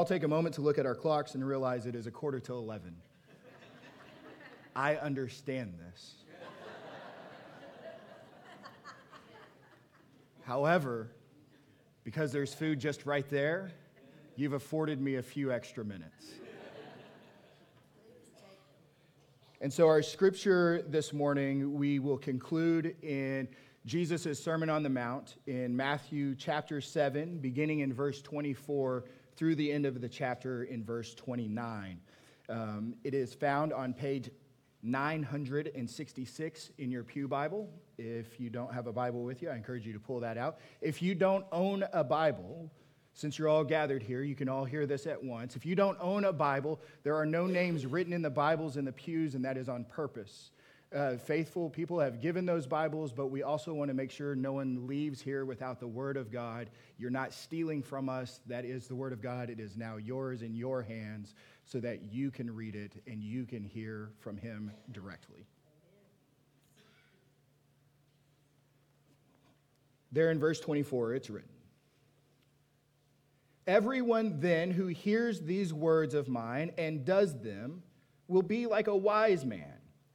All take a moment to look at our clocks and realize it is a quarter to 11. I understand this. However, because there's food just right there, you've afforded me a few extra minutes. And so, our scripture this morning, we will conclude in Jesus' Sermon on the Mount in Matthew chapter 7, beginning in verse 24 through the end of the chapter in verse 29. Um, it is found on page 966 in your Pew Bible. If you don't have a Bible with you, I encourage you to pull that out. If you don't own a Bible, since you're all gathered here, you can all hear this at once. If you don't own a Bible, there are no names written in the Bibles in the pews, and that is on purpose. Uh, faithful people have given those Bibles, but we also want to make sure no one leaves here without the Word of God. You're not stealing from us. That is the Word of God. It is now yours in your hands so that you can read it and you can hear from Him directly. There in verse 24, it's written Everyone then who hears these words of mine and does them will be like a wise man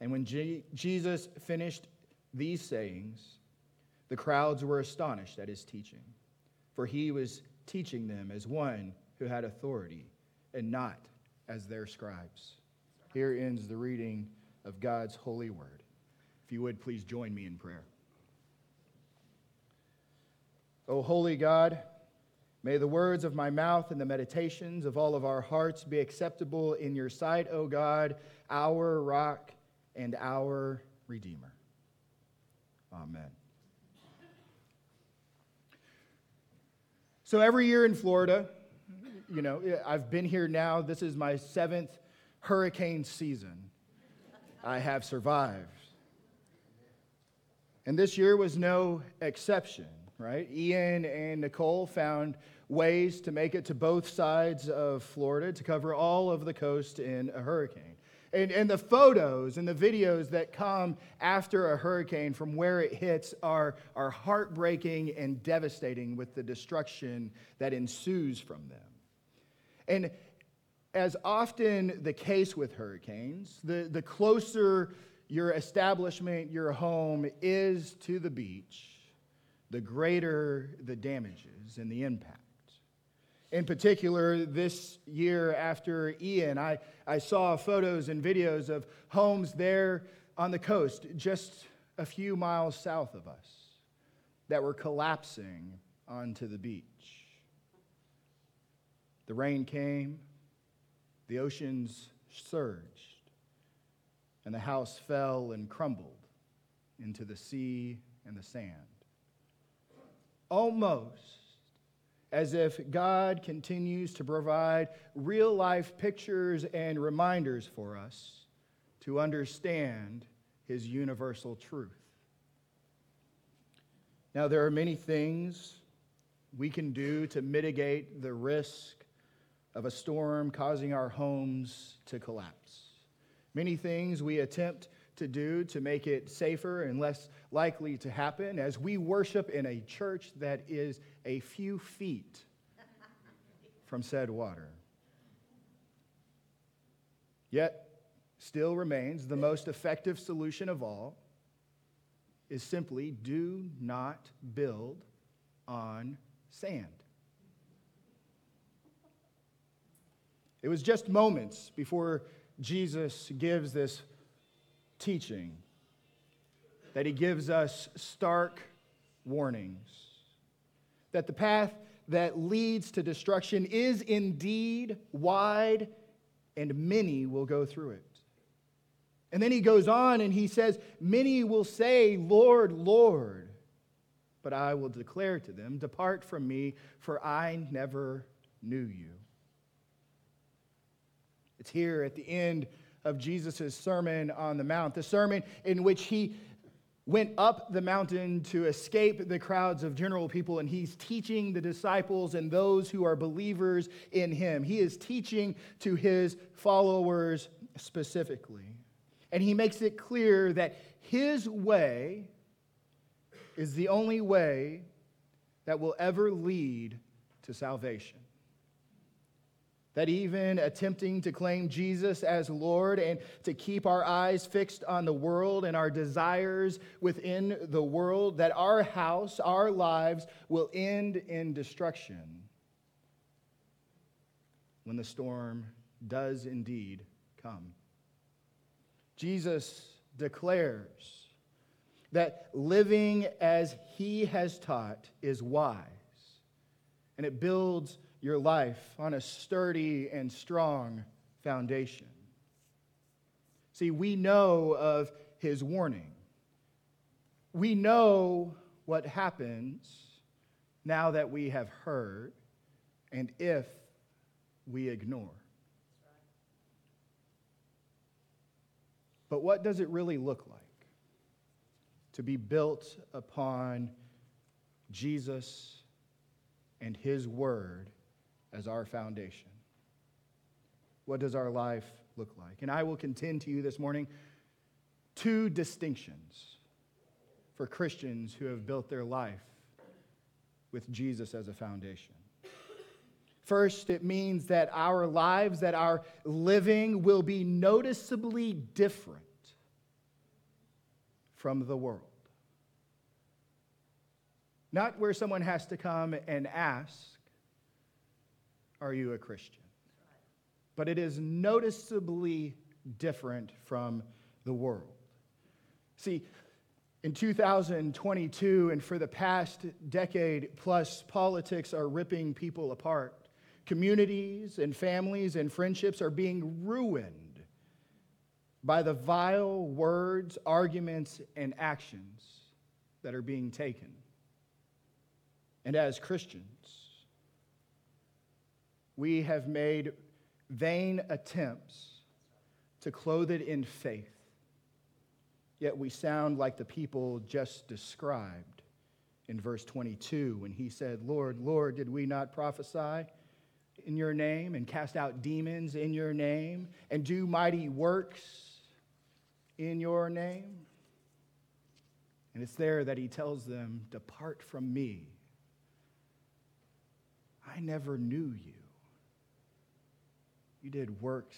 And when Jesus finished these sayings, the crowds were astonished at his teaching, for he was teaching them as one who had authority and not as their scribes. Here ends the reading of God's holy word. If you would please join me in prayer. O holy God, May the words of my mouth and the meditations of all of our hearts be acceptable in your sight, O God, our rock and our Redeemer. Amen. So every year in Florida, you know, I've been here now. This is my seventh hurricane season. I have survived. And this year was no exception right? Ian and Nicole found ways to make it to both sides of Florida to cover all of the coast in a hurricane. And, and the photos and the videos that come after a hurricane from where it hits are, are heartbreaking and devastating with the destruction that ensues from them. And as often the case with hurricanes, the, the closer your establishment, your home is to the beach, the greater the damages and the impact. In particular, this year after Ian, I, I saw photos and videos of homes there on the coast, just a few miles south of us, that were collapsing onto the beach. The rain came, the oceans surged, and the house fell and crumbled into the sea and the sand almost as if God continues to provide real life pictures and reminders for us to understand his universal truth. Now, there are many things we can do to mitigate the risk of a storm causing our homes to collapse. Many things we attempt to do to make it safer and less likely to happen as we worship in a church that is a few feet from said water. Yet, still remains the most effective solution of all is simply do not build on sand. It was just moments before Jesus gives this teaching that he gives us stark warnings. That the path that leads to destruction is indeed wide, and many will go through it. And then he goes on and he says, Many will say, Lord, Lord. But I will declare to them, Depart from me, for I never knew you. It's here at the end of Jesus' Sermon on the Mount, the sermon in which he went up the mountain to escape the crowds of general people, and he's teaching the disciples and those who are believers in him. He is teaching to his followers specifically. And he makes it clear that his way is the only way that will ever lead to salvation that even attempting to claim Jesus as Lord and to keep our eyes fixed on the world and our desires within the world, that our house, our lives will end in destruction when the storm does indeed come. Jesus declares that living as he has taught is wise and it builds your life on a sturdy and strong foundation. See, we know of his warning. We know what happens now that we have heard and if we ignore. But what does it really look like to be built upon Jesus and his word as our foundation. What does our life look like? And I will contend to you this morning two distinctions for Christians who have built their life with Jesus as a foundation. First, it means that our lives, that our living will be noticeably different from the world. Not where someone has to come and ask, are you a Christian? But it is noticeably different from the world. See, in 2022 and for the past decade plus, politics are ripping people apart. Communities and families and friendships are being ruined by the vile words, arguments, and actions that are being taken. And as Christians, we have made vain attempts to clothe it in faith, yet we sound like the people just described in verse 22 when he said, Lord, Lord, did we not prophesy in your name and cast out demons in your name and do mighty works in your name? And it's there that he tells them, Depart from me. I never knew you. You did works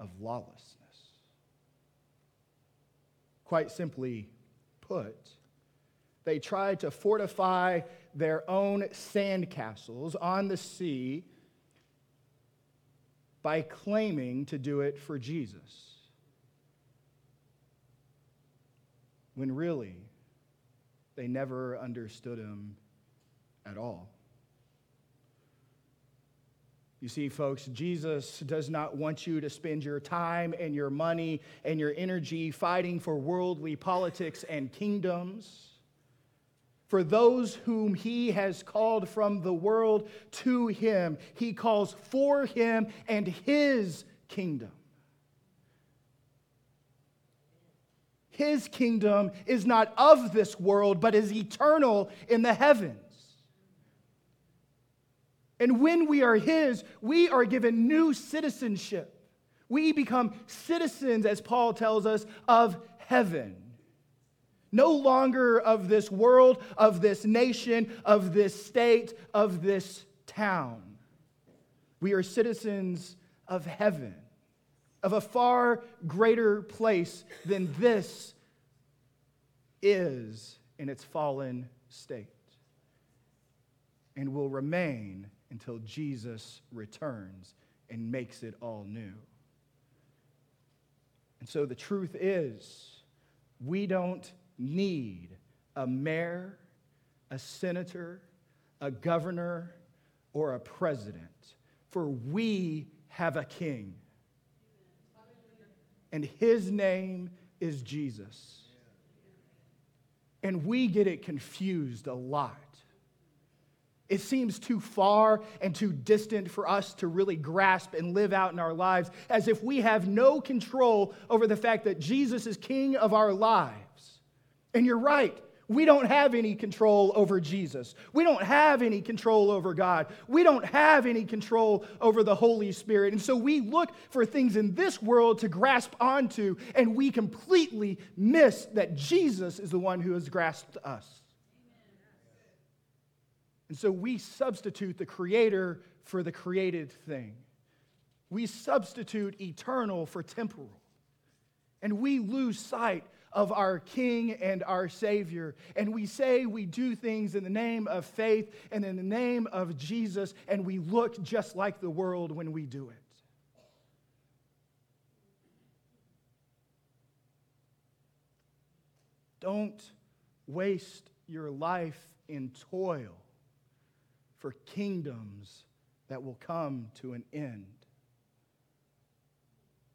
of lawlessness. Quite simply put, they tried to fortify their own sandcastles on the sea by claiming to do it for Jesus. When really, they never understood him at all. You see, folks, Jesus does not want you to spend your time and your money and your energy fighting for worldly politics and kingdoms. For those whom he has called from the world to him, he calls for him and his kingdom. His kingdom is not of this world, but is eternal in the heavens. And when we are His, we are given new citizenship. We become citizens, as Paul tells us, of heaven. No longer of this world, of this nation, of this state, of this town. We are citizens of heaven, of a far greater place than this is in its fallen state, and will remain until Jesus returns and makes it all new. And so the truth is, we don't need a mayor, a senator, a governor, or a president, for we have a king. And his name is Jesus. And we get it confused a lot It seems too far and too distant for us to really grasp and live out in our lives as if we have no control over the fact that Jesus is King of our lives. And you're right. We don't have any control over Jesus. We don't have any control over God. We don't have any control over the Holy Spirit. And so we look for things in this world to grasp onto, and we completely miss that Jesus is the one who has grasped us. And so we substitute the Creator for the created thing. We substitute eternal for temporal. And we lose sight of our King and our Savior. And we say we do things in the name of faith and in the name of Jesus, and we look just like the world when we do it. Don't waste your life in toil for kingdoms that will come to an end.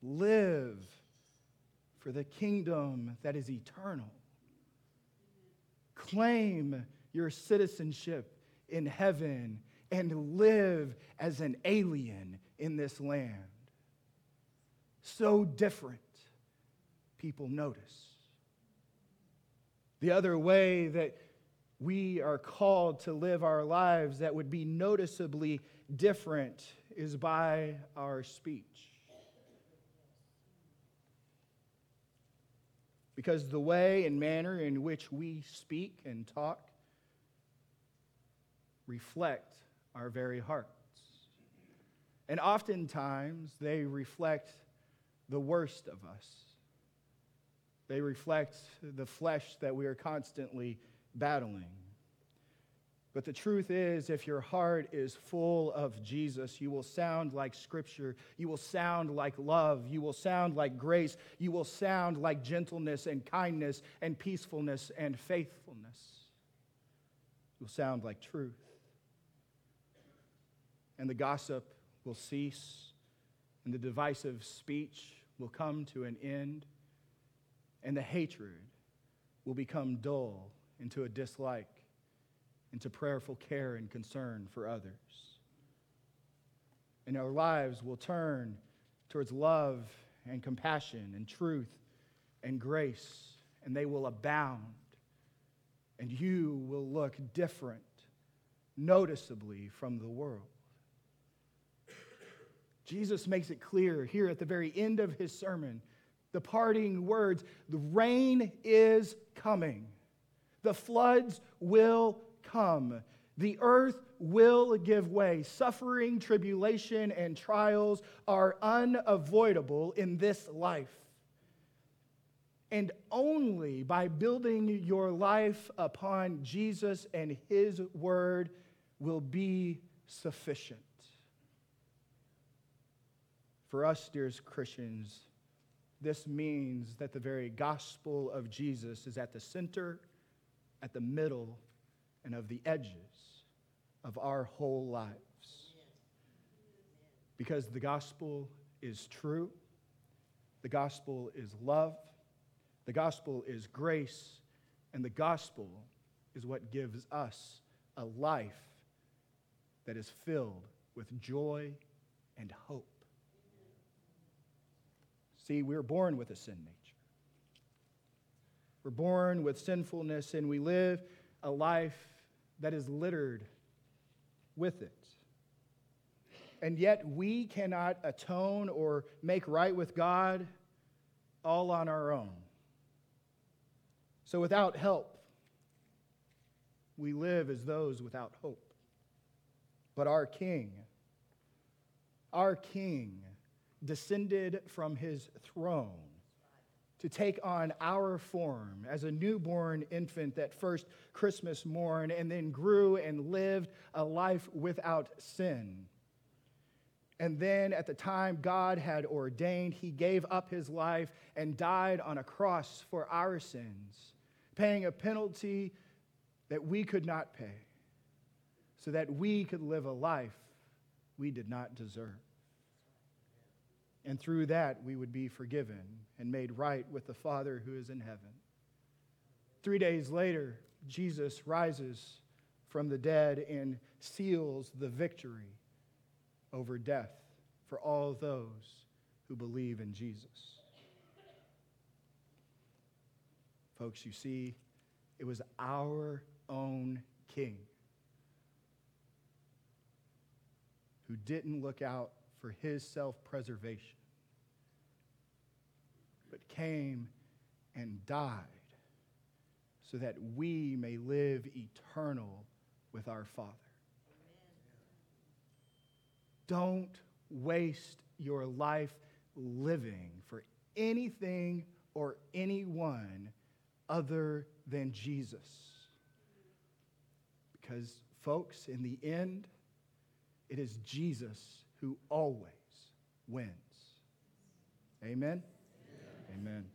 Live for the kingdom that is eternal. Claim your citizenship in heaven and live as an alien in this land. So different, people notice. The other way that we are called to live our lives that would be noticeably different is by our speech. because the way and manner in which we speak and talk reflect our very hearts. And oftentimes they reflect the worst of us. They reflect the flesh that we are constantly battling. But the truth is, if your heart is full of Jesus, you will sound like Scripture. You will sound like love. You will sound like grace. You will sound like gentleness and kindness and peacefulness and faithfulness. You'll sound like truth. And the gossip will cease, and the divisive speech will come to an end, and the hatred will become dull into a dislike into prayerful care and concern for others. And our lives will turn towards love and compassion and truth and grace, and they will abound. And you will look different, noticeably, from the world. Jesus makes it clear here at the very end of his sermon, the parting words the rain is coming, the floods will come. The earth will give way. Suffering, tribulation, and trials are unavoidable in this life. And only by building your life upon Jesus and His Word will be sufficient. For us, dearest Christians, this means that the very gospel of Jesus is at the center, at the middle, and of the edges of our whole lives. Because the gospel is true, the gospel is love, the gospel is grace, and the gospel is what gives us a life that is filled with joy and hope. See, we're born with a sin nature. We're born with sinfulness, and we live a life that is littered with it. And yet we cannot atone or make right with God all on our own. So without help, we live as those without hope. But our King, our King descended from his throne to take on our form as a newborn infant that first Christmas morn and then grew and lived a life without sin. And then, at the time God had ordained, he gave up his life and died on a cross for our sins, paying a penalty that we could not pay, so that we could live a life we did not deserve. And through that, we would be forgiven and made right with the Father who is in heaven. Three days later, Jesus rises from the dead and seals the victory over death for all those who believe in Jesus. Folks, you see, it was our own king who didn't look out for his self preservation, but came and died so that we may live eternal with our Father. Don't waste your life living for anything or anyone other than Jesus. Because, folks, in the end, it is Jesus who always wins. Amen? Amen. Amen.